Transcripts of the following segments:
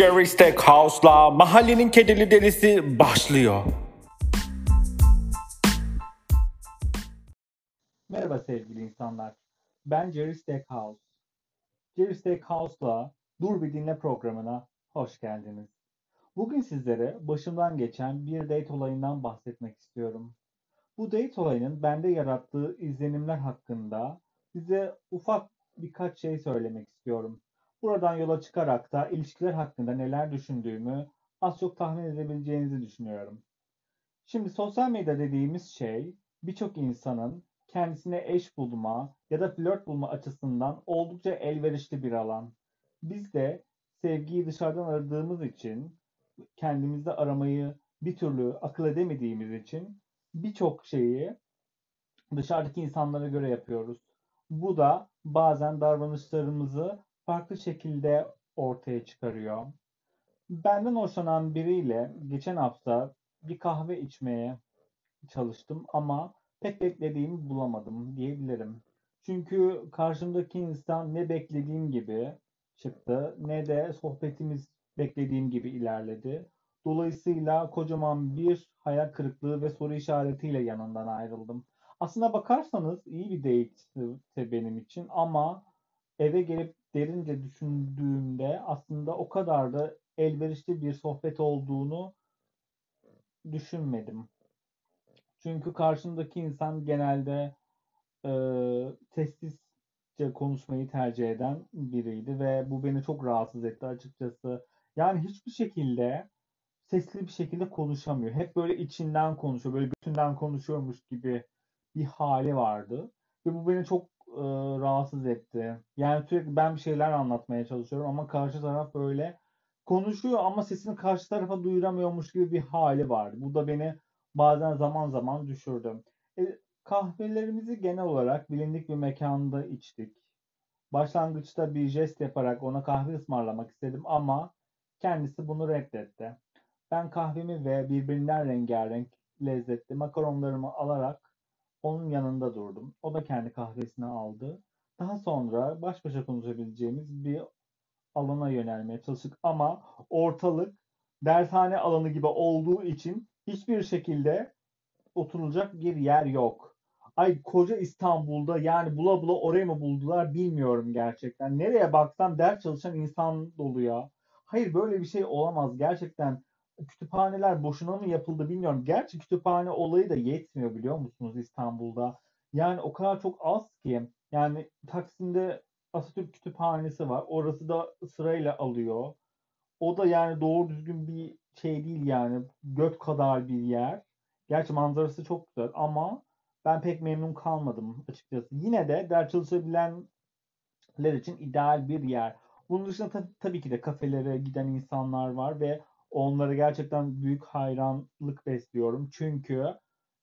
Jerry Stackhouse'la Mahallenin Kedili Delisi başlıyor. Merhaba sevgili insanlar. Ben Jerry Stackhouse. Jerry Stackhouse'la Dur Bir Dinle programına hoş geldiniz. Bugün sizlere başımdan geçen bir date olayından bahsetmek istiyorum. Bu date olayının bende yarattığı izlenimler hakkında size ufak birkaç şey söylemek istiyorum. Buradan yola çıkarak da ilişkiler hakkında neler düşündüğümü az çok tahmin edebileceğinizi düşünüyorum. Şimdi sosyal medya dediğimiz şey birçok insanın kendisine eş bulma ya da flört bulma açısından oldukça elverişli bir alan. Biz de sevgiyi dışarıdan aradığımız için, kendimizde aramayı bir türlü akıl edemediğimiz için birçok şeyi dışarıdaki insanlara göre yapıyoruz. Bu da bazen davranışlarımızı farklı şekilde ortaya çıkarıyor. Benden hoşlanan biriyle geçen hafta bir kahve içmeye çalıştım ama pek beklediğimi bulamadım diyebilirim. Çünkü karşımdaki insan ne beklediğim gibi çıktı ne de sohbetimiz beklediğim gibi ilerledi. Dolayısıyla kocaman bir hayal kırıklığı ve soru işaretiyle yanından ayrıldım. Aslına bakarsanız iyi bir date benim için ama eve gelip derince düşündüğümde aslında o kadar da elverişli bir sohbet olduğunu düşünmedim. Çünkü karşımdaki insan genelde e, sessizce konuşmayı tercih eden biriydi ve bu beni çok rahatsız etti açıkçası. Yani hiçbir şekilde sesli bir şekilde konuşamıyor. Hep böyle içinden konuşuyor, böyle götünden konuşuyormuş gibi bir hali vardı. Ve bu beni çok e, rahatsız etti. Yani sürekli ben bir şeyler anlatmaya çalışıyorum ama karşı taraf böyle konuşuyor ama sesini karşı tarafa duyuramıyormuş gibi bir hali vardı. Bu da beni bazen zaman zaman düşürdü. E, kahvelerimizi genel olarak bilindik bir mekanda içtik. Başlangıçta bir jest yaparak ona kahve ısmarlamak istedim ama kendisi bunu reddetti. Ben kahvemi ve birbirinden rengarenk lezzetli makaronlarımı alarak onun yanında durdum. O da kendi kahvesini aldı. Daha sonra baş başa konuşabileceğimiz bir alana yönelmeye çalıştık ama ortalık dershane alanı gibi olduğu için hiçbir şekilde oturulacak bir yer yok. Ay koca İstanbul'da yani bula bula orayı mı buldular bilmiyorum gerçekten. Nereye baksam ders çalışan insan dolu ya. Hayır böyle bir şey olamaz. Gerçekten kütüphaneler boşuna mı yapıldı bilmiyorum. Gerçi kütüphane olayı da yetmiyor biliyor musunuz İstanbul'da. Yani o kadar çok az ki. Yani Taksim'de Atatürk Kütüphanesi var. Orası da sırayla alıyor. O da yani doğru düzgün bir şey değil yani. Göt kadar bir yer. Gerçi manzarası çok güzel ama ben pek memnun kalmadım açıkçası. Yine de ders çalışabilenler için ideal bir yer. Bunun dışında tab- tabii ki de kafelere giden insanlar var ve onlara gerçekten büyük hayranlık besliyorum. Çünkü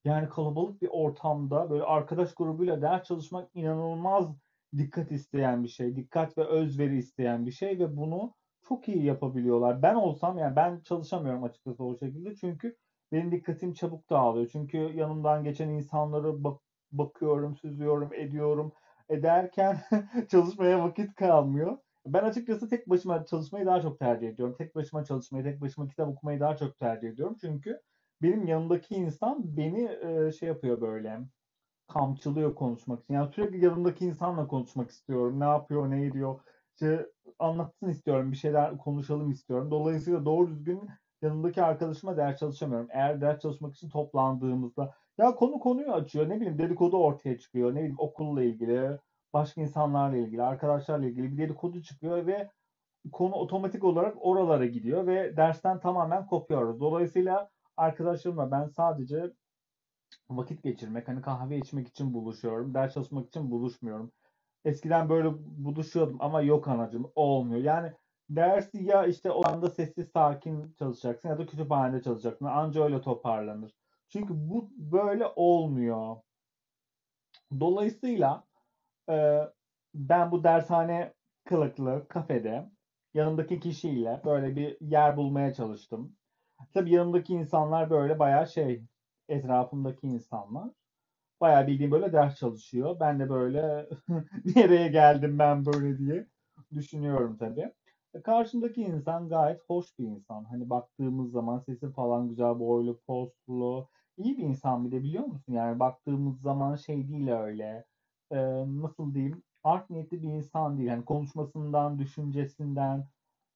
yani kalabalık bir ortamda böyle arkadaş grubuyla ders çalışmak inanılmaz dikkat isteyen bir şey. Dikkat ve özveri isteyen bir şey ve bunu çok iyi yapabiliyorlar. Ben olsam yani ben çalışamıyorum açıkçası o şekilde. Çünkü benim dikkatim çabuk dağılıyor. Çünkü yanımdan geçen insanları bak bakıyorum, süzüyorum, ediyorum. Ederken çalışmaya vakit kalmıyor. Ben açıkçası tek başıma çalışmayı daha çok tercih ediyorum. Tek başıma çalışmayı, tek başıma kitap okumayı daha çok tercih ediyorum. Çünkü benim yanımdaki insan beni e, şey yapıyor böyle kamçılıyor konuşmak için. Yani sürekli yanımdaki insanla konuşmak istiyorum. Ne yapıyor, ne ediyor. İşte anlatsın istiyorum. Bir şeyler konuşalım istiyorum. Dolayısıyla doğru düzgün yanımdaki arkadaşıma ders çalışamıyorum. Eğer ders çalışmak için toplandığımızda ya konu konuyu açıyor. Ne bileyim dedikodu ortaya çıkıyor. Ne bileyim okulla ilgili, başka insanlarla ilgili, arkadaşlarla ilgili bir dedikodu çıkıyor ve konu otomatik olarak oralara gidiyor ve dersten tamamen kopuyoruz. Dolayısıyla arkadaşlarımla ben sadece vakit geçirmek, hani kahve içmek için buluşuyorum. Ders çalışmak için buluşmuyorum. Eskiden böyle buluşuyordum ama yok anacım olmuyor. Yani dersi ya işte o anda sessiz sakin çalışacaksın ya da kütüphanede çalışacaksın. Anca öyle toparlanır. Çünkü bu böyle olmuyor. Dolayısıyla e, ben bu dershane kılıklı kafede yanımdaki kişiyle böyle bir yer bulmaya çalıştım. Tabii yanımdaki insanlar böyle bayağı şey etrafımdaki insanlar. Bayağı bildiğim böyle ders çalışıyor. Ben de böyle nereye geldim ben böyle diye düşünüyorum tabii. Karşımdaki insan gayet hoş bir insan. Hani baktığımız zaman sesi falan güzel, boylu, postlu. iyi bir insan bir de biliyor musun? Yani baktığımız zaman şey değil öyle. E, nasıl diyeyim? Art niyetli bir insan değil. Yani konuşmasından, düşüncesinden,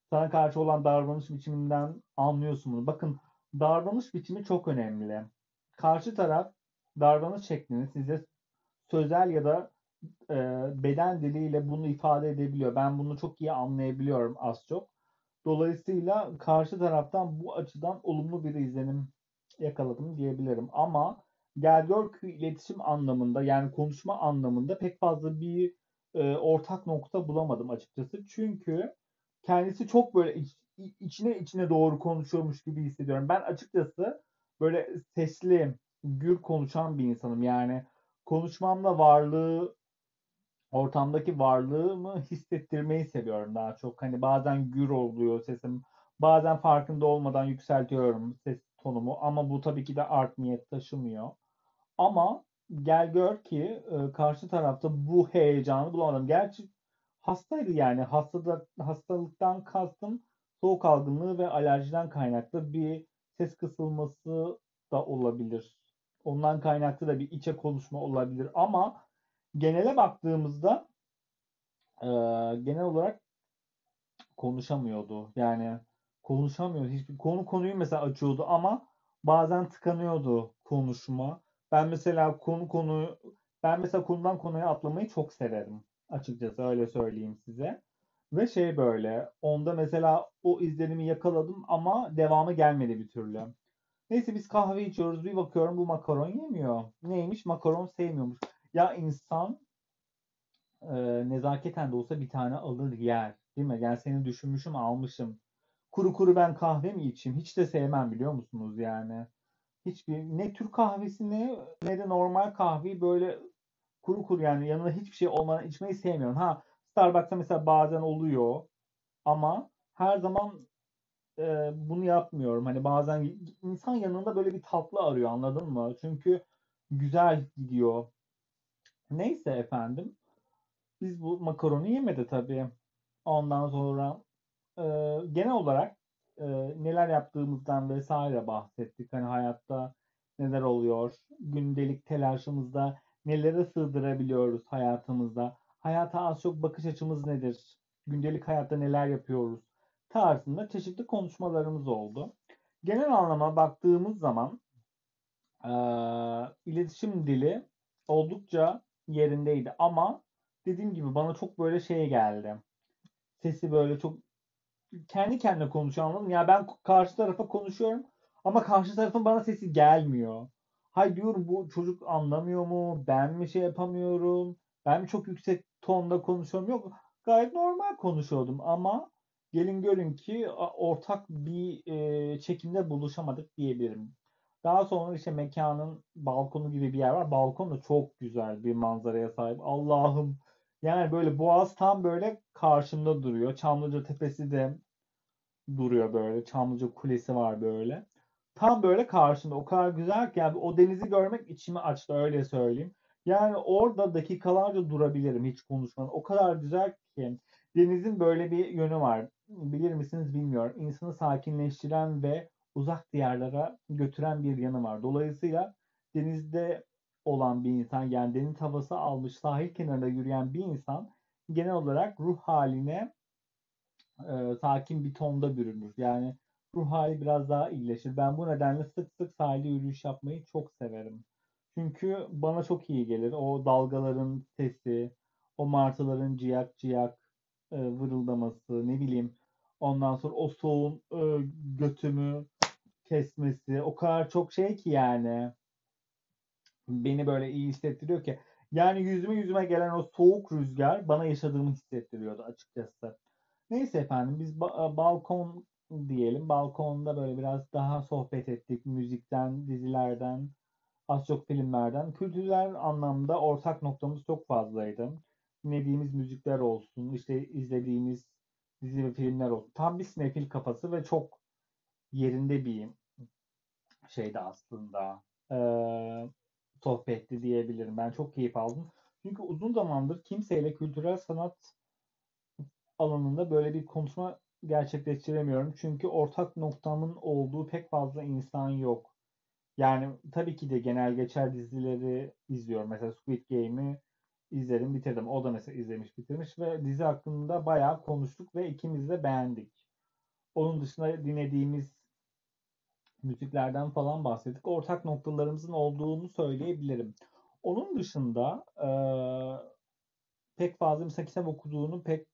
sana karşı olan davranış biçiminden anlıyorsun bunu. Bakın davranış biçimi çok önemli. Karşı taraf davranış şeklini size sözel ya da e, beden diliyle bunu ifade edebiliyor. Ben bunu çok iyi anlayabiliyorum az çok. Dolayısıyla karşı taraftan bu açıdan olumlu bir izlenim yakaladım diyebilirim. Ama gel gör ki iletişim anlamında yani konuşma anlamında pek fazla bir e, ortak nokta bulamadım açıkçası. Çünkü kendisi çok böyle iç, içine içine doğru konuşuyormuş gibi hissediyorum. Ben açıkçası böyle sesli, gür konuşan bir insanım. Yani konuşmamla varlığı ortamdaki varlığımı hissettirmeyi seviyorum daha çok. Hani bazen gür oluyor sesim. Bazen farkında olmadan yükseltiyorum ses tonumu ama bu tabii ki de art niyet taşımıyor. Ama gel gör ki e, karşı tarafta bu heyecanı bulamadım. Gerçi hastaydı yani. Hastada, hastalıktan kastım soğuk algınlığı ve alerjiden kaynaklı bir ses kısılması da olabilir. Ondan kaynaklı da bir içe konuşma olabilir. Ama genele baktığımızda e, genel olarak konuşamıyordu. Yani konuşamıyordu. Hiçbir konu konuyu mesela açıyordu ama bazen tıkanıyordu konuşma. Ben mesela konu konu ben mesela konudan konuya atlamayı çok severim. Açıkçası öyle söyleyeyim size. Ve şey böyle onda mesela o izlenimi yakaladım ama devamı gelmedi bir türlü. Neyse biz kahve içiyoruz. Bir bakıyorum bu makaron yemiyor. Neymiş? Makaron sevmiyormuş. Ya insan e, nezaketen de olsa bir tane alır yer. Değil mi? Yani seni düşünmüşüm almışım. Kuru kuru ben kahve mi içeyim? Hiç de sevmem biliyor musunuz yani. Hiçbir ne Türk kahvesini ne de normal kahveyi böyle kuru kuru yani yanında hiçbir şey olmadan içmeyi sevmiyorum. Ha Starbucks'ta mesela bazen oluyor ama her zaman e, bunu yapmıyorum. Hani bazen insan yanında böyle bir tatlı arıyor anladın mı? Çünkü güzel gidiyor. Neyse efendim. Biz bu makaronu yemedi tabii. Ondan sonra e, genel olarak e, neler yaptığımızdan vesaire bahsettik. Hani hayatta neler oluyor, gündelik telaşımızda nelere sığdırabiliyoruz hayatımızda, hayata az çok bakış açımız nedir, gündelik hayatta neler yapıyoruz tarzında çeşitli konuşmalarımız oldu. Genel anlama baktığımız zaman e, iletişim dili oldukça yerindeydi ama dediğim gibi bana çok böyle şey geldi. Sesi böyle çok kendi kendine konuşuyor anladın? Ya ben karşı tarafa konuşuyorum ama karşı tarafın bana sesi gelmiyor. Hay diyorum bu çocuk anlamıyor mu? Ben mi şey yapamıyorum? Ben mi çok yüksek tonda konuşuyorum? Yok gayet normal konuşuyordum ama gelin görün ki ortak bir e, çekimde buluşamadık diyebilirim. Daha sonra işte mekanın balkonu gibi bir yer var. Balkon da çok güzel bir manzaraya sahip. Allah'ım yani böyle Boğaz tam böyle karşımda duruyor. Çamlıca Tepesi de duruyor böyle. Çamlıca Kulesi var böyle. Tam böyle karşımda. O kadar güzel ki yani o denizi görmek içimi açtı öyle söyleyeyim. Yani orada dakikalarca durabilirim hiç konuşmadan. O kadar güzel ki denizin böyle bir yönü var. Bilir misiniz bilmiyorum. İnsanı sakinleştiren ve uzak diyarlara götüren bir yanı var. Dolayısıyla denizde olan bir insan yani deniz havası almış sahil kenarında yürüyen bir insan genel olarak ruh haline e, sakin bir tonda bürünür. Yani ruh hali biraz daha iyileşir. Ben bu nedenle sık sık sahilde yürüyüş yapmayı çok severim. Çünkü bana çok iyi gelir. O dalgaların sesi, o martıların ciyak ciyak e, vırıldaması, ne bileyim. Ondan sonra o soğuğun e, götümü kesmesi, o kadar çok şey ki yani beni böyle iyi hissettiriyor ki. Yani yüzüme yüzüme gelen o soğuk rüzgar bana yaşadığımı hissettiriyordu açıkçası. Neyse efendim biz ba- balkon diyelim. Balkonda böyle biraz daha sohbet ettik. Müzikten, dizilerden, az çok filmlerden. Kültürel anlamda ortak noktamız çok fazlaydı. Dinlediğimiz müzikler olsun, işte izlediğimiz dizi ve filmler olsun. Tam bir sinefil kafası ve çok yerinde bir şeydi aslında. Ee, sohbetti diyebilirim. Ben çok keyif aldım. Çünkü uzun zamandır kimseyle kültürel sanat alanında böyle bir konuşma gerçekleştiremiyorum. Çünkü ortak noktamın olduğu pek fazla insan yok. Yani tabii ki de genel geçer dizileri izliyorum. Mesela Squid Game'i izledim, bitirdim. O da mesela izlemiş, bitirmiş ve dizi hakkında bayağı konuştuk ve ikimiz de beğendik. Onun dışında dinlediğimiz müziklerden falan bahsettik. Ortak noktalarımızın olduğunu söyleyebilirim. Onun dışında eee, pek fazla mesela kitap okuduğunu pek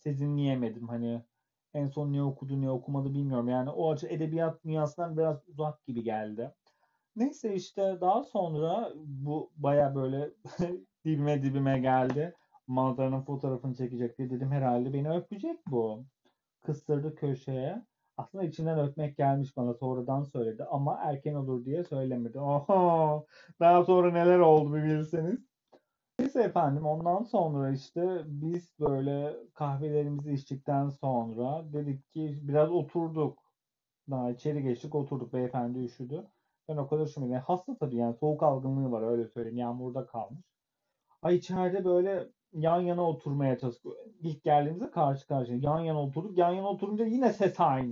sezinleyemedim. Hani en son ne okudu ne okumadı bilmiyorum. Yani o açı edebiyat dünyasından biraz uzak gibi geldi. Neyse işte daha sonra bu baya böyle dibime dibime geldi. Manzaranın fotoğrafını çekecek diye dedim herhalde beni öpecek bu. Kıstırdı köşeye. Aslında içinden öpmek gelmiş bana sonradan söyledi ama erken olur diye söylemedi. Oho! Daha sonra neler oldu bir bilseniz. Neyse efendim ondan sonra işte biz böyle kahvelerimizi içtikten sonra dedik ki biraz oturduk. Daha içeri geçtik oturduk beyefendi üşüdü. Ben o kadar üşümedim. Yani hasta tabii yani soğuk algınlığı var öyle söyleyeyim. Yağmurda kalmış. Ay içeride böyle yan yana oturmaya çalıştık. İlk geldiğimizde karşı karşıya yan yana oturduk. Yan yana oturunca yine ses aynı.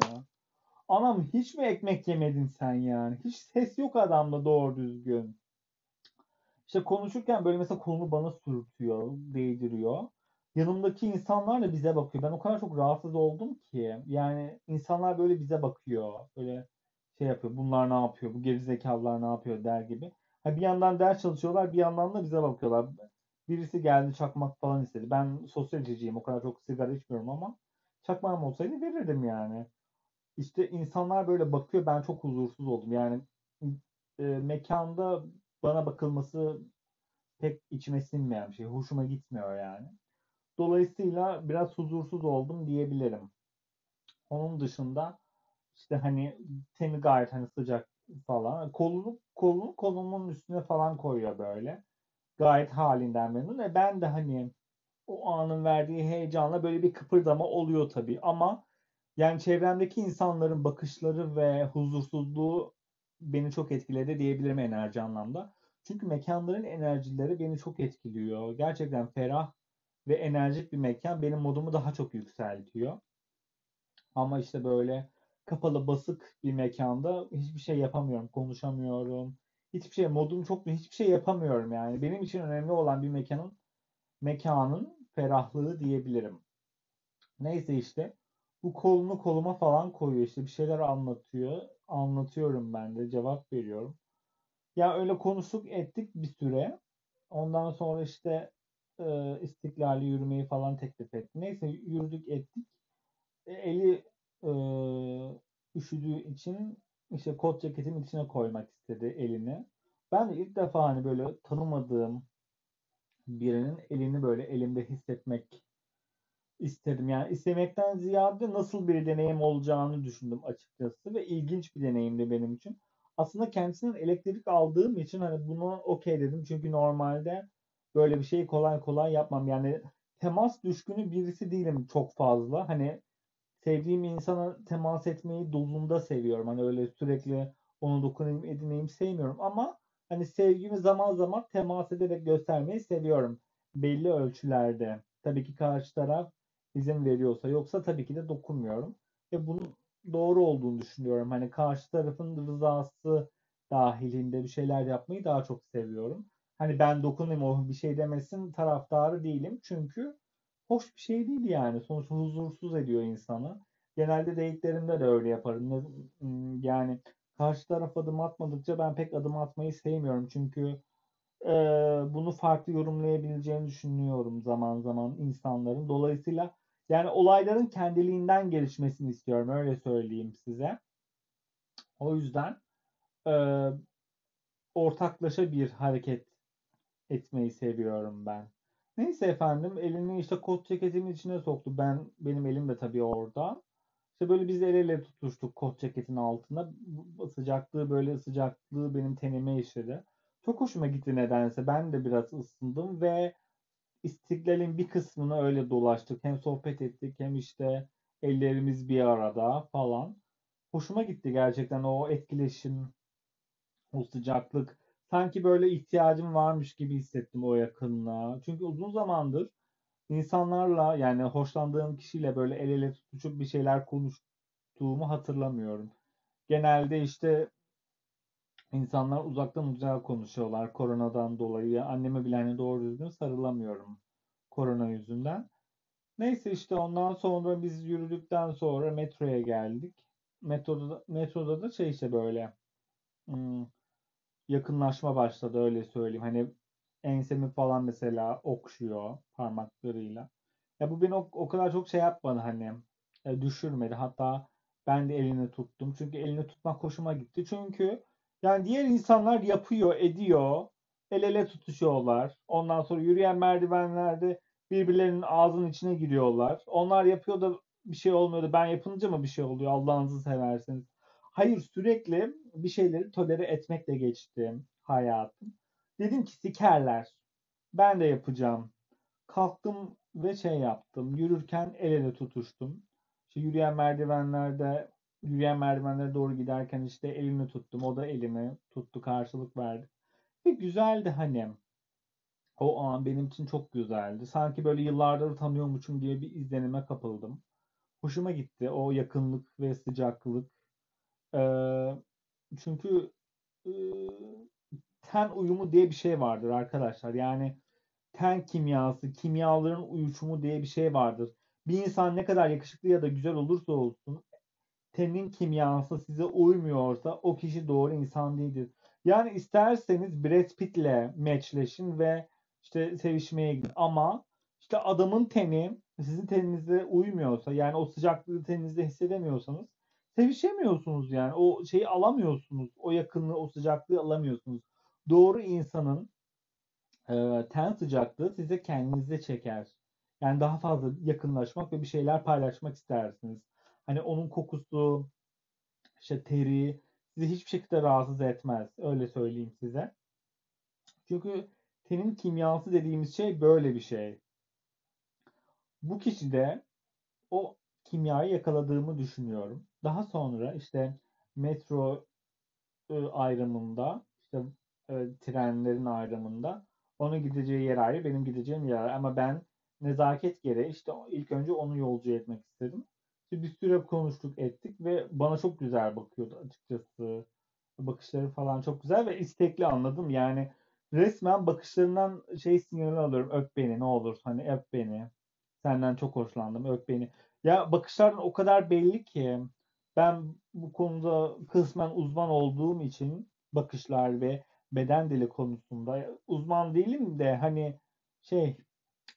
Anam hiç mi ekmek yemedin sen yani? Hiç ses yok adamda doğru düzgün. İşte konuşurken böyle mesela kolunu bana sürtüyor, değdiriyor. Yanımdaki insanlar da bize bakıyor. Ben o kadar çok rahatsız oldum ki. Yani insanlar böyle bize bakıyor. Böyle şey yapıyor. Bunlar ne yapıyor? Bu gerizekalılar ne yapıyor der gibi. Ha bir yandan ders çalışıyorlar, bir yandan da bize bakıyorlar. Birisi geldi çakmak falan istedi. Ben sosyalciyim. O kadar çok sigara içmiyorum ama çakmağım olsaydı verirdim yani. İşte insanlar böyle bakıyor. Ben çok huzursuz oldum. Yani e, mekanda bana bakılması pek içime sinmeyen bir şey. Hoşuma gitmiyor yani. Dolayısıyla biraz huzursuz oldum diyebilirim. Onun dışında işte hani teni gayet hani sıcak falan. Kolunu, kolunu kolumun üstüne falan koyuyor böyle. Gayet halinden memnun. E ben de hani o anın verdiği heyecanla böyle bir kıpırdama oluyor tabii. Ama yani çevremdeki insanların bakışları ve huzursuzluğu beni çok etkiledi diyebilirim enerji anlamda. Çünkü mekanların enerjileri beni çok etkiliyor. Gerçekten ferah ve enerjik bir mekan benim modumu daha çok yükseltiyor. Ama işte böyle kapalı basık bir mekanda hiçbir şey yapamıyorum, konuşamıyorum. Hiçbir şey modum çok hiçbir şey yapamıyorum yani. Benim için önemli olan bir mekanın mekanın ferahlığı diyebilirim. Neyse işte bu kolunu koluma falan koyuyor işte bir şeyler anlatıyor. Anlatıyorum ben de cevap veriyorum. Ya öyle konuştuk ettik bir süre. Ondan sonra işte e, İstiklal'e yürümeyi falan teklif etti. Neyse yürüdük ettik. E, eli e, üşüdüğü için işte kot ceketimin içine koymak istedi elini. Ben de ilk defa hani böyle tanımadığım birinin elini böyle elimde hissetmek istedim. Yani istemekten ziyade nasıl bir deneyim olacağını düşündüm açıkçası ve ilginç bir deneyimdi benim için. Aslında kendisinden elektrik aldığım için hani bunu okey dedim. Çünkü normalde böyle bir şeyi kolay kolay yapmam. Yani temas düşkünü birisi değilim çok fazla. Hani sevdiğim insana temas etmeyi dozunda seviyorum. Hani öyle sürekli onu dokunayım edineyim sevmiyorum ama hani sevgimi zaman zaman temas ederek göstermeyi seviyorum. Belli ölçülerde. Tabii ki karşı taraf izin veriyorsa. Yoksa tabii ki de dokunmuyorum. Ve bunun doğru olduğunu düşünüyorum. Hani karşı tarafın rızası dahilinde bir şeyler yapmayı daha çok seviyorum. Hani ben dokunayım o bir şey demesin taraftarı değilim. Çünkü hoş bir şey değil yani. Sonuçta huzursuz ediyor insanı. Genelde date'lerimde de öyle yaparım. Yani karşı taraf adım atmadıkça ben pek adım atmayı sevmiyorum. Çünkü e, bunu farklı yorumlayabileceğini düşünüyorum zaman zaman insanların. Dolayısıyla yani olayların kendiliğinden gelişmesini istiyorum. Öyle söyleyeyim size. O yüzden e, ortaklaşa bir hareket etmeyi seviyorum ben. Neyse efendim elini işte kot ceketimin içine soktu. Ben benim elim de tabii orada. İşte böyle biz el ele tutuştuk kot ceketin altında. Sıcaklığı böyle sıcaklığı benim tenime işledi. Çok hoşuma gitti nedense. Ben de biraz ısındım ve İstiklal'in bir kısmını öyle dolaştık. Hem sohbet ettik hem işte ellerimiz bir arada falan. Hoşuma gitti gerçekten o etkileşim, o sıcaklık. Sanki böyle ihtiyacım varmış gibi hissettim o yakınlığa. Çünkü uzun zamandır insanlarla yani hoşlandığım kişiyle böyle el ele tutuşup bir şeyler konuştuğumu hatırlamıyorum. Genelde işte insanlar uzaktan uzağa konuşuyorlar koronadan dolayı. Anneme bile hani doğru düzgün sarılamıyorum korona yüzünden. Neyse işte ondan sonra biz yürüdükten sonra metroya geldik. Metroda, metroda da şey işte böyle hmm, yakınlaşma başladı öyle söyleyeyim. Hani ensemi falan mesela okşuyor parmaklarıyla. Ya bu beni o, o kadar çok şey yapmadı hani e, düşürmedi. Hatta ben de elini tuttum. Çünkü elini tutmak hoşuma gitti. Çünkü yani diğer insanlar yapıyor, ediyor. El ele tutuşuyorlar. Ondan sonra yürüyen merdivenlerde birbirlerinin ağzının içine giriyorlar. Onlar yapıyor da bir şey olmuyordu. Ben yapınca mı bir şey oluyor? Allah'ınızı severseniz. Hayır sürekli bir şeyleri tolere etmekle geçti hayatım. Dedim ki sikerler. Ben de yapacağım. Kalktım ve şey yaptım. Yürürken el ele tutuştum. İşte yürüyen merdivenlerde yürüyen merdivenlere doğru giderken işte elini tuttum. O da elimi tuttu. Karşılık verdi. Ve güzeldi hani. O an benim için çok güzeldi. Sanki böyle yıllardır tanıyormuşum diye bir izlenime kapıldım. Hoşuma gitti o yakınlık ve sıcaklık. Ee, çünkü e, ten uyumu diye bir şey vardır arkadaşlar. Yani ten kimyası, kimyaların uyuşumu diye bir şey vardır. Bir insan ne kadar yakışıklı ya da güzel olursa olsun tenin kimyası size uymuyorsa o kişi doğru insan değildir. Yani isterseniz Brad Pitt'le matchleşin ve işte sevişmeye gidin ama işte adamın teni sizin teninize uymuyorsa yani o sıcaklığı teninizde hissedemiyorsanız sevişemiyorsunuz yani. O şeyi alamıyorsunuz. O yakınlığı, o sıcaklığı alamıyorsunuz. Doğru insanın e, ten sıcaklığı size kendinize çeker. Yani daha fazla yakınlaşmak ve bir şeyler paylaşmak istersiniz. Hani onun kokusu, işte teri sizi hiçbir şekilde rahatsız etmez. Öyle söyleyeyim size. Çünkü tenin kimyası dediğimiz şey böyle bir şey. Bu kişide o kimyayı yakaladığımı düşünüyorum. Daha sonra işte metro e, ayrımında işte e, trenlerin ayrımında onun gideceği yer ayrı, benim gideceğim yer ayrı. Ama ben nezaket gereği işte ilk önce onu yolcu etmek istedim. İşte bir süre konuştuk ettik ve bana çok güzel bakıyordu açıkçası. Bakışları falan çok güzel ve istekli anladım. Yani resmen bakışlarından şey sinyalini alıyorum. Öp beni ne olur hani öp beni. Senden çok hoşlandım öp beni. Ya bakışlardan o kadar belli ki ben bu konuda kısmen uzman olduğum için bakışlar ve beden dili konusunda uzman değilim de hani şey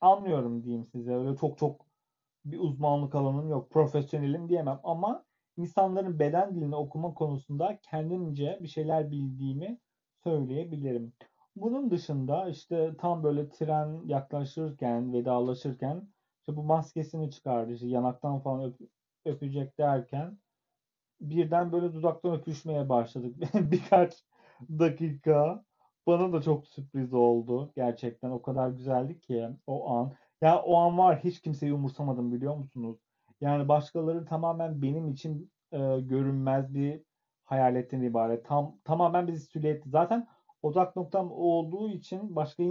anlıyorum diyeyim size. Öyle çok çok bir uzmanlık alanım yok. Profesyonelim diyemem ama insanların beden dilini okuma konusunda kendimce bir şeyler bildiğimi söyleyebilirim. Bunun dışında işte tam böyle tren yaklaşırken, vedalaşırken işte bu maskesini çıkardı. İşte yanaktan falan öp, öpecek derken birden böyle dudaktan öpüşmeye başladık. Birkaç dakika. Bana da çok sürpriz oldu. Gerçekten o kadar güzeldi ki o an. Ya o an var hiç kimseyi umursamadım biliyor musunuz? Yani başkaları tamamen benim için e, görünmez bir hayaletten ibaret. Tam tamamen bizi silüetti. Zaten odak noktam olduğu için başka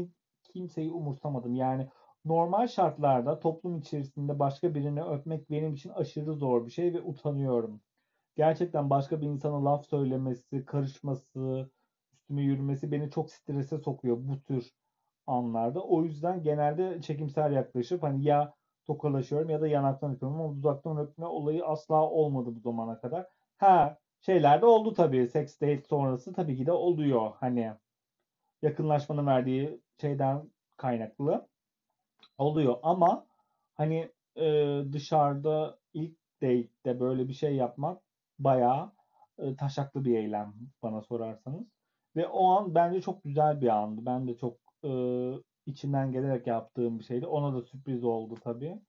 kimseyi umursamadım. Yani normal şartlarda toplum içerisinde başka birini öpmek benim için aşırı zor bir şey ve utanıyorum. Gerçekten başka bir insana laf söylemesi, karışması, üstüme yürümesi beni çok strese sokuyor bu tür anlarda. O yüzden genelde çekimsel yaklaşıp hani ya tokalaşıyorum ya da yanaktan öpüyorum ama dudaktan öpme olayı asla olmadı bu zamana kadar. Ha şeylerde oldu tabii. Sex date sonrası tabii ki de oluyor. Hani yakınlaşmanın verdiği şeyden kaynaklı oluyor ama hani e, dışarıda ilk date'de böyle bir şey yapmak bayağı e, taşaklı bir eylem bana sorarsanız. Ve o an bence çok güzel bir andı. Ben de çok e, içinden gelerek yaptığım bir şeydi. Ona da sürpriz oldu tabii.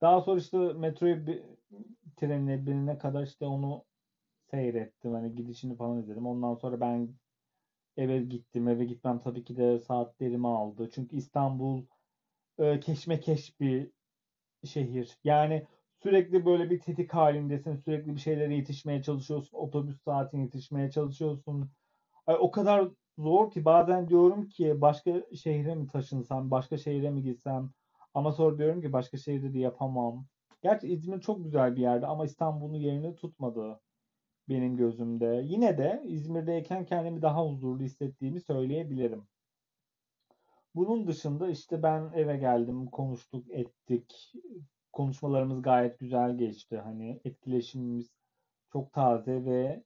Daha sonra işte metroya bir, trenine binene kadar işte onu seyrettim. Hani gidişini falan izledim. Ondan sonra ben eve gittim. Eve gitmem tabii ki de saatlerimi aldı. Çünkü İstanbul e, keşmekeş bir şehir. Yani sürekli böyle bir tetik halindesin. Sürekli bir şeylere yetişmeye çalışıyorsun. Otobüs saatine yetişmeye çalışıyorsun. O kadar zor ki bazen diyorum ki başka şehre mi taşınsam, başka şehre mi gitsem Ama sonra diyorum ki başka şehirde de yapamam. Gerçi İzmir çok güzel bir yerde ama İstanbul'un yerini tutmadı benim gözümde. Yine de İzmir'deyken kendimi daha huzurlu hissettiğimi söyleyebilirim. Bunun dışında işte ben eve geldim, konuştuk, ettik. Konuşmalarımız gayet güzel geçti. Hani etkileşimimiz çok taze ve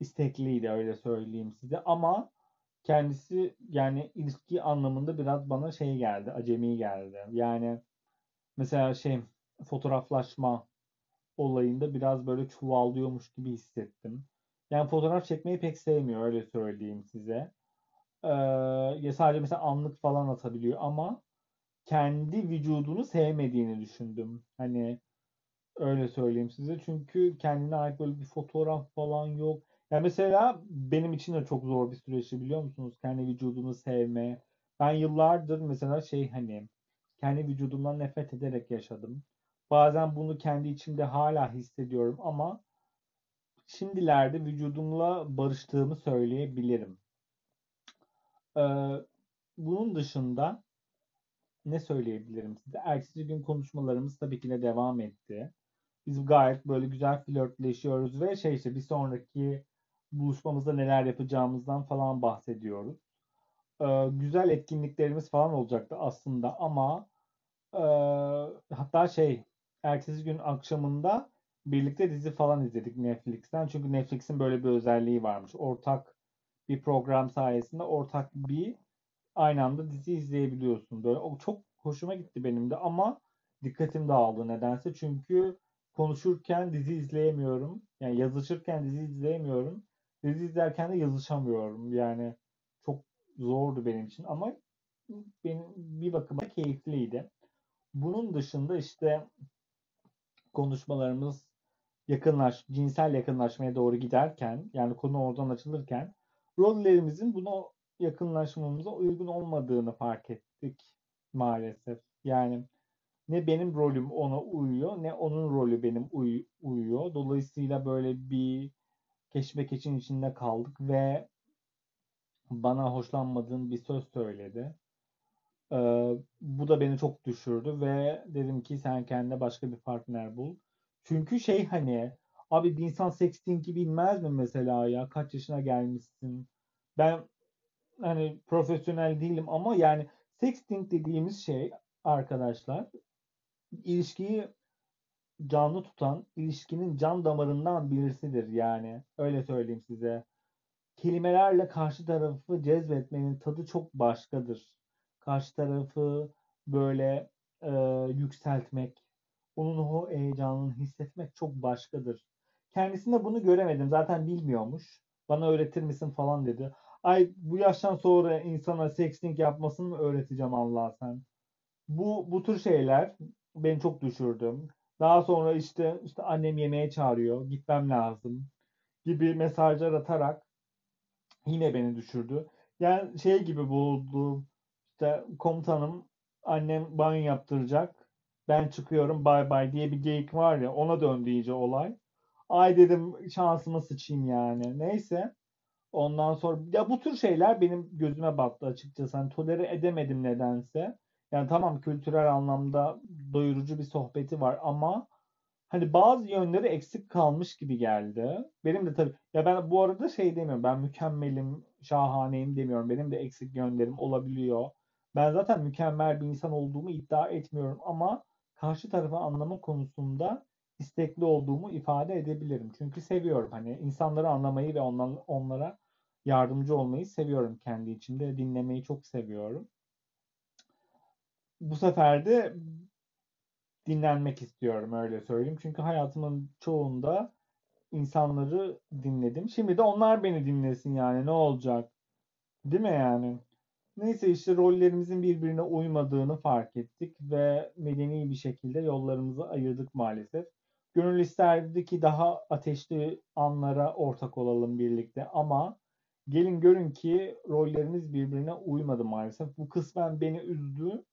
istekliydi öyle söyleyeyim size. Ama kendisi yani ilişki anlamında biraz bana şey geldi, acemi geldi. Yani mesela şey fotoğraflaşma olayında biraz böyle çuvallıyormuş gibi hissettim. Yani fotoğraf çekmeyi pek sevmiyor öyle söyleyeyim size. Ee, ya sadece mesela anlık falan atabiliyor ama kendi vücudunu sevmediğini düşündüm. Hani öyle söyleyeyim size. Çünkü kendine ait böyle bir fotoğraf falan yok. Yani mesela benim için de çok zor bir süreçti biliyor musunuz? Kendi vücudunu sevme. Ben yıllardır mesela şey hani kendi vücudumdan nefret ederek yaşadım. Bazen bunu kendi içimde hala hissediyorum ama şimdilerde vücudumla barıştığımı söyleyebilirim. Ee, bunun dışında ne söyleyebilirim size? Ertesi gün konuşmalarımız tabii ki de devam etti. Biz gayet böyle güzel flörtleşiyoruz ve şey işte bir sonraki buluşmamızda neler yapacağımızdan falan bahsediyoruz. Ee, güzel etkinliklerimiz falan olacaktı aslında ama e, hatta şey ertesi gün akşamında birlikte dizi falan izledik Netflix'ten. Çünkü Netflix'in böyle bir özelliği varmış. Ortak bir program sayesinde ortak bir aynı anda dizi izleyebiliyorsun. Böyle o çok hoşuma gitti benim de ama dikkatim dağıldı nedense. Çünkü konuşurken dizi izleyemiyorum. Yani yazışırken dizi izleyemiyorum. Dizi izlerken de yazışamıyorum. Yani çok zordu benim için ama benim bir bakıma keyifliydi. Bunun dışında işte konuşmalarımız yakınlaş, cinsel yakınlaşmaya doğru giderken yani konu oradan açılırken rollerimizin buna yakınlaşmamıza uygun olmadığını fark ettik maalesef. Yani ne benim rolüm ona uyuyor ne onun rolü benim uy- uyuyor. Dolayısıyla böyle bir keşmekeşin içinde kaldık ve bana hoşlanmadığın bir söz söyledi. Ee, bu da beni çok düşürdü ve dedim ki sen kendine başka bir partner bul. Çünkü şey hani abi bir insan sexting'i bilmez mi mesela ya kaç yaşına gelmişsin. Ben hani profesyonel değilim ama yani sexting dediğimiz şey arkadaşlar ilişkiyi canlı tutan, ilişkinin can damarından birisidir yani. Öyle söyleyeyim size. Kelimelerle karşı tarafı cezbetmenin tadı çok başkadır. Karşı tarafı böyle e, yükseltmek, onun o heyecanını hissetmek çok başkadır. Kendisinde bunu göremedim. Zaten bilmiyormuş. Bana öğretir misin falan dedi. Ay bu yaştan sonra insana sexting yapmasını mı öğreteceğim Allah sen? Bu bu tür şeyler beni çok düşürdü. Daha sonra işte işte annem yemeğe çağırıyor, gitmem lazım gibi mesajlar atarak yine beni düşürdü. Yani şey gibi buldu. İşte komutanım annem banyo yaptıracak. Ben çıkıyorum bay bay diye bir geyik var ya ona döndü iyice olay. Ay dedim şansıma sıçayım yani. Neyse. Ondan sonra ya bu tür şeyler benim gözüme battı açıkçası. Hani tolere edemedim nedense. Yani tamam kültürel anlamda doyurucu bir sohbeti var ama hani bazı yönleri eksik kalmış gibi geldi. Benim de tabii ya ben bu arada şey demiyorum. Ben mükemmelim, şahaneyim demiyorum. Benim de eksik yönlerim olabiliyor. Ben zaten mükemmel bir insan olduğumu iddia etmiyorum ama karşı tarafı anlama konusunda istekli olduğumu ifade edebilirim. Çünkü seviyorum hani insanları anlamayı ve onlara yardımcı olmayı seviyorum kendi içimde. Dinlemeyi çok seviyorum. Bu sefer de dinlenmek istiyorum öyle söyleyeyim. Çünkü hayatımın çoğunda insanları dinledim. Şimdi de onlar beni dinlesin yani ne olacak? Değil mi yani? Neyse işte rollerimizin birbirine uymadığını fark ettik ve medeni bir şekilde yollarımızı ayırdık maalesef. Gönül isterdi ki daha ateşli anlara ortak olalım birlikte ama gelin görün ki rollerimiz birbirine uymadı maalesef. Bu kısmen beni üzdü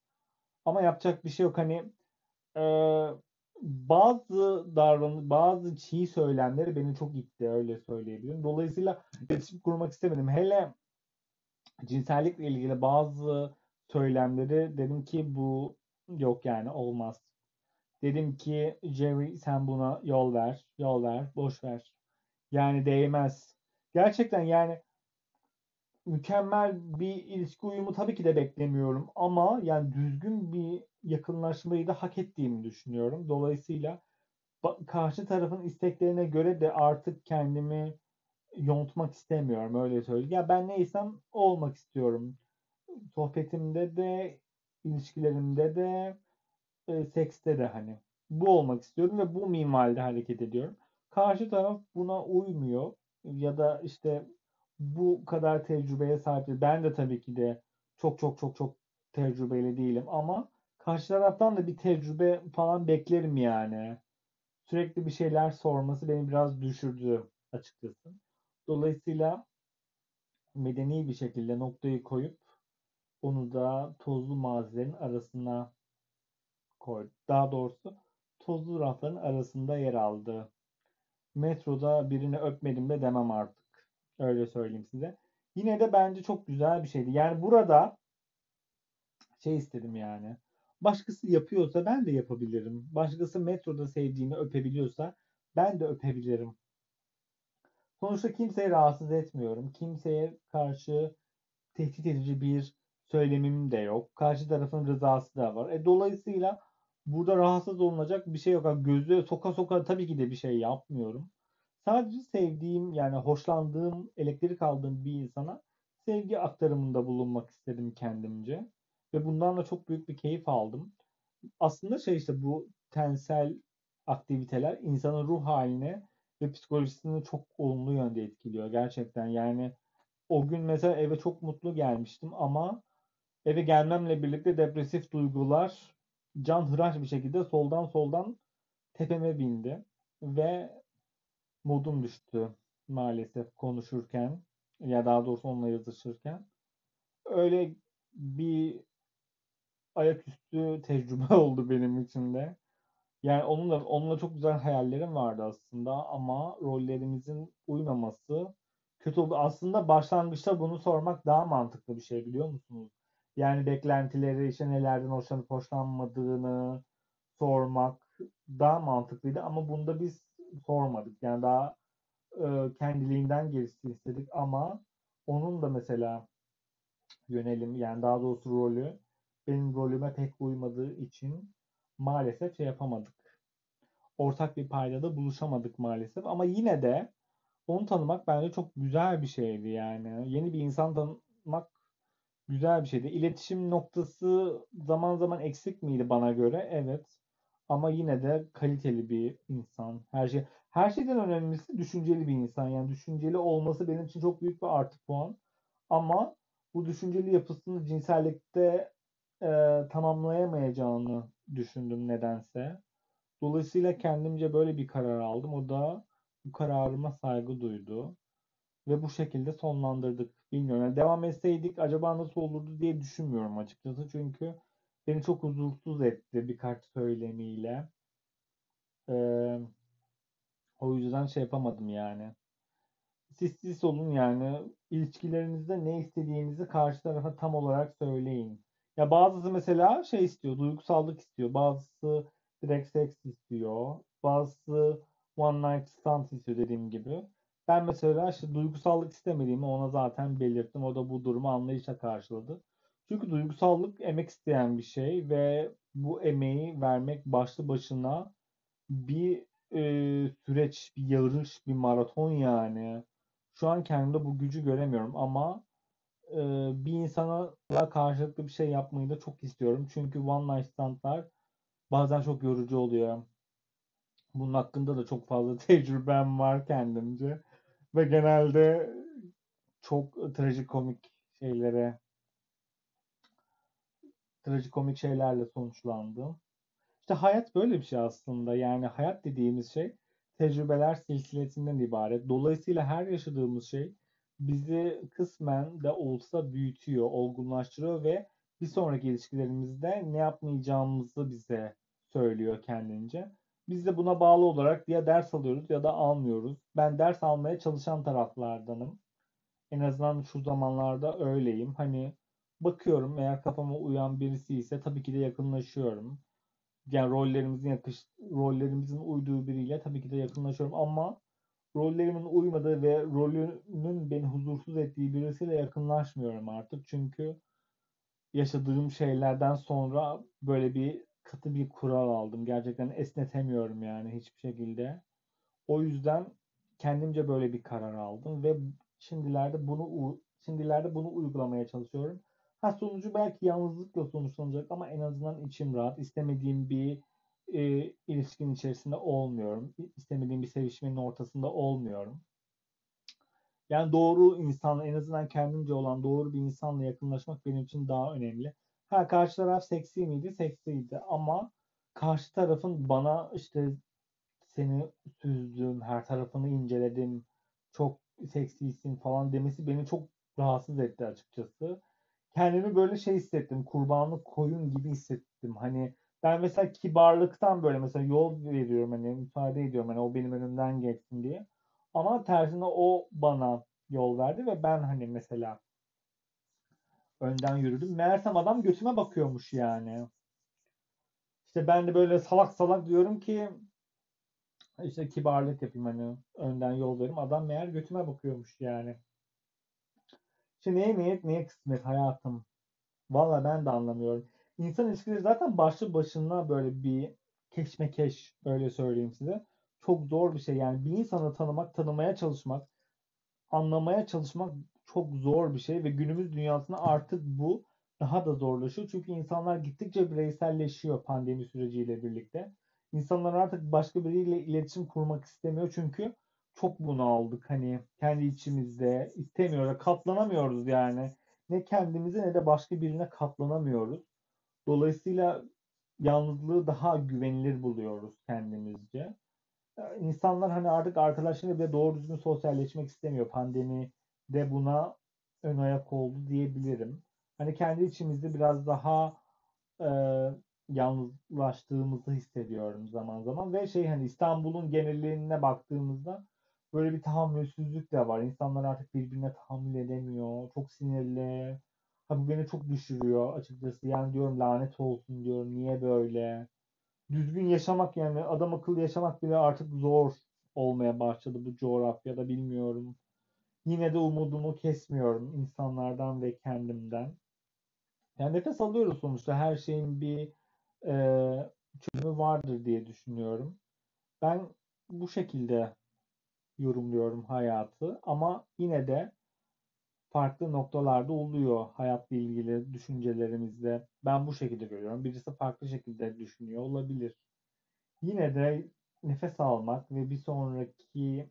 ama yapacak bir şey yok. Hani e, bazı davran bazı çiğ söylemleri beni çok itti öyle söyleyebilirim. Dolayısıyla iletişim kurmak istemedim. Hele cinsellikle ilgili bazı söylemleri dedim ki bu yok yani olmaz. Dedim ki Jerry sen buna yol ver, yol ver, boş ver. Yani değmez. Gerçekten yani mükemmel bir ilişki uyumu tabii ki de beklemiyorum ama yani düzgün bir yakınlaşmayı da hak ettiğimi düşünüyorum. Dolayısıyla karşı tarafın isteklerine göre de artık kendimi yontmak istemiyorum öyle söyleyeyim. Ya ben neysem o olmak istiyorum. Sohbetimde de, ilişkilerimde de, e, sekste de hani bu olmak istiyorum ve bu minvalde hareket ediyorum. Karşı taraf buna uymuyor ya da işte bu kadar tecrübeye sahip değil. Ben de tabii ki de çok çok çok çok tecrübeli değilim ama karşı taraftan da bir tecrübe falan beklerim yani. Sürekli bir şeyler sorması beni biraz düşürdü açıkçası. Dolayısıyla medeni bir şekilde noktayı koyup onu da tozlu mazilerin arasına koydu. Daha doğrusu tozlu rafların arasında yer aldı. Metroda birini öpmedim de demem artık. Öyle söyleyeyim size. Yine de bence çok güzel bir şeydi. Yani burada şey istedim yani. Başkası yapıyorsa ben de yapabilirim. Başkası metroda sevdiğini öpebiliyorsa ben de öpebilirim. Sonuçta kimseyi rahatsız etmiyorum. Kimseye karşı tehdit edici bir söylemim de yok. Karşı tarafın rızası da var. E, dolayısıyla burada rahatsız olunacak bir şey yok. Yani Gözü soka soka tabii ki de bir şey yapmıyorum. Sadece sevdiğim yani hoşlandığım, elektrik aldığım bir insana sevgi aktarımında bulunmak istedim kendimce. Ve bundan da çok büyük bir keyif aldım. Aslında şey işte bu tensel aktiviteler insanın ruh haline ve psikolojisini çok olumlu yönde etkiliyor gerçekten. Yani o gün mesela eve çok mutlu gelmiştim ama eve gelmemle birlikte depresif duygular canhıraş bir şekilde soldan soldan tepeme bindi ve modum düştü maalesef konuşurken ya daha doğrusu onunla yazışırken. Öyle bir ayaküstü tecrübe oldu benim için de. Yani onunla onunla çok güzel hayallerim vardı aslında ama rollerimizin uymaması kötü oldu. Aslında başlangıçta bunu sormak daha mantıklı bir şey biliyor musunuz? Yani beklentileri, işte nelerden hoşlanıp hoşlanmadığını sormak daha mantıklıydı ama bunda biz sormadık. Yani daha e, kendiliğinden gelişsin istedik ama onun da mesela yönelim yani daha doğrusu rolü benim rolüme pek uymadığı için maalesef şey yapamadık. Ortak bir paydada buluşamadık maalesef ama yine de onu tanımak bence çok güzel bir şeydi yani. Yeni bir insan tanımak güzel bir şeydi. İletişim noktası zaman zaman eksik miydi bana göre? Evet. Ama yine de kaliteli bir insan. Her şey her şeyden önemlisi düşünceli bir insan. Yani düşünceli olması benim için çok büyük bir artı puan. Ama bu düşünceli yapısını cinsellikte e, tamamlayamayacağını düşündüm nedense. Dolayısıyla kendimce böyle bir karar aldım. O da bu kararıma saygı duydu. Ve bu şekilde sonlandırdık. Bilmiyorum. Yani devam etseydik acaba nasıl olurdu diye düşünmüyorum açıkçası. Çünkü beni çok huzursuz etti birkaç söylemiyle. Ee, o yüzden şey yapamadım yani. Siz siz olun yani. İlişkilerinizde ne istediğinizi karşı tarafa tam olarak söyleyin. Ya bazısı mesela şey istiyor, duygusallık istiyor. Bazısı direkt seks istiyor. Bazısı one night stand istiyor dediğim gibi. Ben mesela işte duygusallık istemediğimi ona zaten belirttim. O da bu durumu anlayışla karşıladı. Çünkü duygusallık emek isteyen bir şey ve bu emeği vermek başlı başına bir e, süreç, bir yarış, bir maraton yani. Şu an kendimde bu gücü göremiyorum ama e, bir insana karşılıklı bir şey yapmayı da çok istiyorum. Çünkü one night standlar bazen çok yorucu oluyor. Bunun hakkında da çok fazla tecrübem var kendimce. Ve genelde çok trajikomik şeylere trajikomik şeylerle sonuçlandı. İşte hayat böyle bir şey aslında. Yani hayat dediğimiz şey tecrübeler silsilesinden ibaret. Dolayısıyla her yaşadığımız şey bizi kısmen de olsa büyütüyor, olgunlaştırıyor ve bir sonraki ilişkilerimizde ne yapmayacağımızı bize söylüyor kendince. Biz de buna bağlı olarak ya ders alıyoruz ya da almıyoruz. Ben ders almaya çalışan taraflardanım. En azından şu zamanlarda öyleyim. Hani bakıyorum eğer kafama uyan birisi ise tabii ki de yakınlaşıyorum. Yani rollerimizin yakış rollerimizin uyduğu biriyle tabii ki de yakınlaşıyorum ama rollerimin uymadığı ve rolünün beni huzursuz ettiği birisiyle yakınlaşmıyorum artık. Çünkü yaşadığım şeylerden sonra böyle bir katı bir kural aldım. Gerçekten esnetemiyorum yani hiçbir şekilde. O yüzden kendimce böyle bir karar aldım ve şimdilerde bunu şimdilerde bunu uygulamaya çalışıyorum. Ha sonucu belki yalnızlıkla sonuçlanacak ama en azından içim rahat. İstemediğim bir e, ilişkinin içerisinde olmuyorum. İstemediğim bir sevişmenin ortasında olmuyorum. Yani doğru insan, en azından kendimce olan doğru bir insanla yakınlaşmak benim için daha önemli. Ha karşı taraf seksi miydi? Seksiydi ama karşı tarafın bana işte seni süzdüm, her tarafını inceledim, çok seksisin falan demesi beni çok rahatsız etti açıkçası. Kendimi böyle şey hissettim, kurbanlık koyun gibi hissettim. Hani ben mesela kibarlıktan böyle mesela yol veriyorum hani müsaade ediyorum hani o benim önümden geçsin diye. Ama tersine o bana yol verdi ve ben hani mesela önden yürüdüm. Meğersem adam götüme bakıyormuş yani. İşte ben de böyle salak salak diyorum ki işte kibarlık yapayım hani önden yol vereyim. Adam meğer götüme bakıyormuş yani. İşte neye niyet neye kısmet hayatım. Valla ben de anlamıyorum. İnsan ilişkileri zaten başlı başına böyle bir keşmekeş öyle söyleyeyim size. Çok zor bir şey yani bir insanı tanımak, tanımaya çalışmak, anlamaya çalışmak çok zor bir şey ve günümüz dünyasında artık bu daha da zorlaşıyor. Çünkü insanlar gittikçe bireyselleşiyor pandemi süreciyle birlikte. İnsanlar artık başka biriyle iletişim kurmak istemiyor çünkü çok bunu aldık hani kendi içimizde istemiyoruz, katlanamıyoruz yani. Ne kendimize ne de başka birine katlanamıyoruz. Dolayısıyla yalnızlığı daha güvenilir buluyoruz kendimizce. İnsanlar hani artık arkadaşlarıyla bile doğru düzgün sosyalleşmek istemiyor. Pandemi de buna ön ayak oldu diyebilirim. Hani kendi içimizde biraz daha e, yalnızlaştığımızı hissediyorum zaman zaman ve şey hani İstanbul'un geneline baktığımızda böyle bir tahammülsüzlük de var. İnsanlar artık birbirine tahammül edemiyor. Çok sinirli. Ha bu beni çok düşürüyor açıkçası. Yani diyorum lanet olsun diyorum. Niye böyle? Düzgün yaşamak yani adam akıllı yaşamak bile artık zor olmaya başladı bu coğrafyada bilmiyorum. Yine de umudumu kesmiyorum insanlardan ve kendimden. Yani nefes alıyoruz sonuçta. Her şeyin bir e, çözümü vardır diye düşünüyorum. Ben bu şekilde yorumluyorum hayatı ama yine de farklı noktalarda oluyor hayatla ilgili düşüncelerimizde. Ben bu şekilde görüyorum. Birisi farklı şekilde düşünüyor olabilir. Yine de nefes almak ve bir sonraki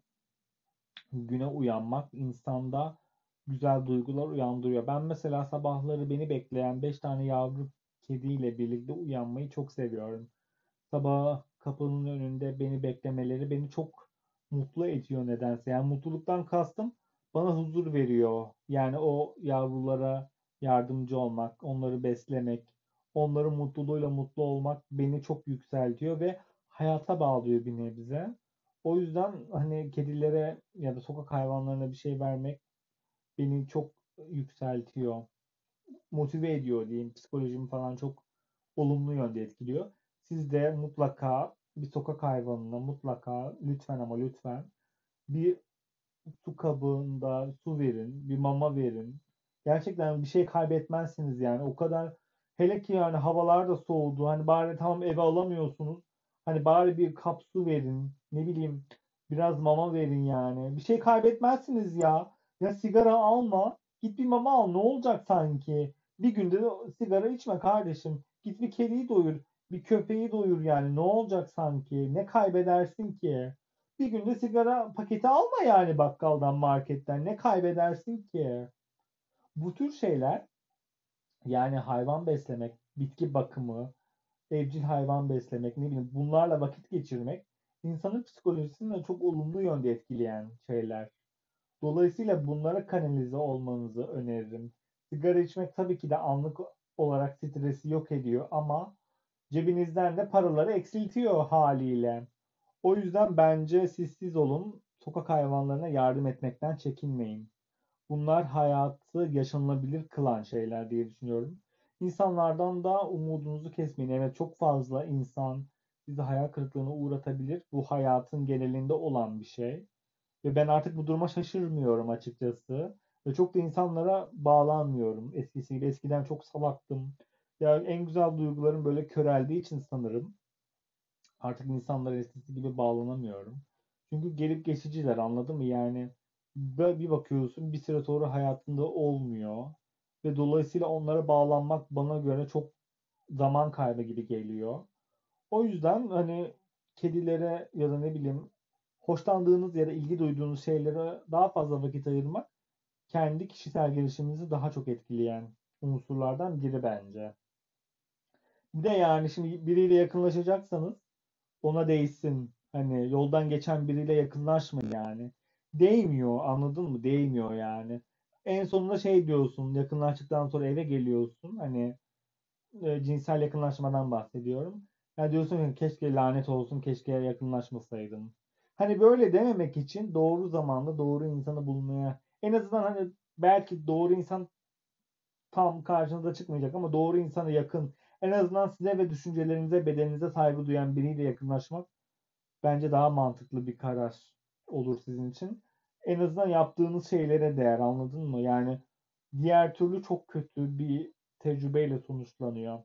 güne uyanmak insanda güzel duygular uyandırıyor. Ben mesela sabahları beni bekleyen 5 tane yavru kediyle birlikte uyanmayı çok seviyorum. Sabah kapının önünde beni beklemeleri beni çok mutlu ediyor nedense. Yani mutluluktan kastım bana huzur veriyor. Yani o yavrulara yardımcı olmak, onları beslemek, onların mutluluğuyla mutlu olmak beni çok yükseltiyor ve hayata bağlıyor bir nebze. O yüzden hani kedilere ya da sokak hayvanlarına bir şey vermek beni çok yükseltiyor. Motive ediyor diyeyim. Psikolojimi falan çok olumlu yönde etkiliyor. Siz de mutlaka bir sokak hayvanına mutlaka lütfen ama lütfen bir su kabında su verin, bir mama verin. Gerçekten bir şey kaybetmezsiniz yani. O kadar hele ki yani havalar da soğudu. Hani bari tamam eve alamıyorsunuz. Hani bari bir kap su verin. Ne bileyim biraz mama verin yani. Bir şey kaybetmezsiniz ya. Ya sigara alma. Git bir mama al. Ne olacak sanki? Bir günde de sigara içme kardeşim. Git bir kediyi doyur. Bir köpeği doyur yani. Ne olacak sanki? Ne kaybedersin ki? Bir günde sigara paketi alma yani bakkaldan, marketten. Ne kaybedersin ki? Bu tür şeyler yani hayvan beslemek, bitki bakımı, evcil hayvan beslemek, ne bileyim bunlarla vakit geçirmek insanın psikolojisini de çok olumlu yönde etkileyen şeyler. Dolayısıyla bunlara kanalize olmanızı öneririm. Sigara içmek tabii ki de anlık olarak stresi yok ediyor ama cebinizden de paraları eksiltiyor haliyle. O yüzden bence siz siz olun, sokak hayvanlarına yardım etmekten çekinmeyin. Bunlar hayatı yaşanılabilir kılan şeyler diye düşünüyorum. İnsanlardan da umudunuzu kesmeyin. Evet çok fazla insan bizi hayal kırıklığına uğratabilir. Bu hayatın genelinde olan bir şey. Ve ben artık bu duruma şaşırmıyorum açıkçası. Ve çok da insanlara bağlanmıyorum. Eskisi gibi. Eskiden çok salaktım. Ya en güzel duygularım böyle köreldiği için sanırım. Artık insanlara eskisi gibi bağlanamıyorum. Çünkü gelip geçiciler anladın mı? Yani bir bakıyorsun bir süre sonra hayatında olmuyor. Ve dolayısıyla onlara bağlanmak bana göre çok zaman kaybı gibi geliyor. O yüzden hani kedilere ya da ne bileyim hoşlandığınız ya da ilgi duyduğunuz şeylere daha fazla vakit ayırmak kendi kişisel gelişiminizi daha çok etkileyen unsurlardan biri bence. Bir de yani şimdi biriyle yakınlaşacaksanız ona değsin. Hani yoldan geçen biriyle yakınlaşma yani. Değmiyor anladın mı? Değmiyor yani. En sonunda şey diyorsun yakınlaştıktan sonra eve geliyorsun. Hani e, cinsel yakınlaşmadan bahsediyorum. Yani diyorsun ki keşke lanet olsun keşke yakınlaşmasaydım. Hani böyle dememek için doğru zamanda doğru insanı bulmaya en azından hani belki doğru insan tam karşınıza çıkmayacak ama doğru insana yakın en azından size ve düşüncelerinize, bedeninize saygı duyan biriyle yakınlaşmak bence daha mantıklı bir karar olur sizin için. En azından yaptığınız şeylere değer anladın mı? Yani diğer türlü çok kötü bir tecrübeyle sonuçlanıyor.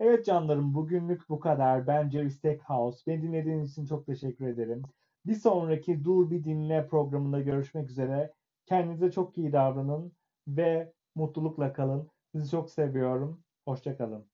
Evet canlarım bugünlük bu kadar. Ben Jerry Stackhouse. Beni dinlediğiniz için çok teşekkür ederim. Bir sonraki Dur Bir Dinle programında görüşmek üzere. Kendinize çok iyi davranın ve mutlulukla kalın. Sizi çok seviyorum. Hoşçakalın.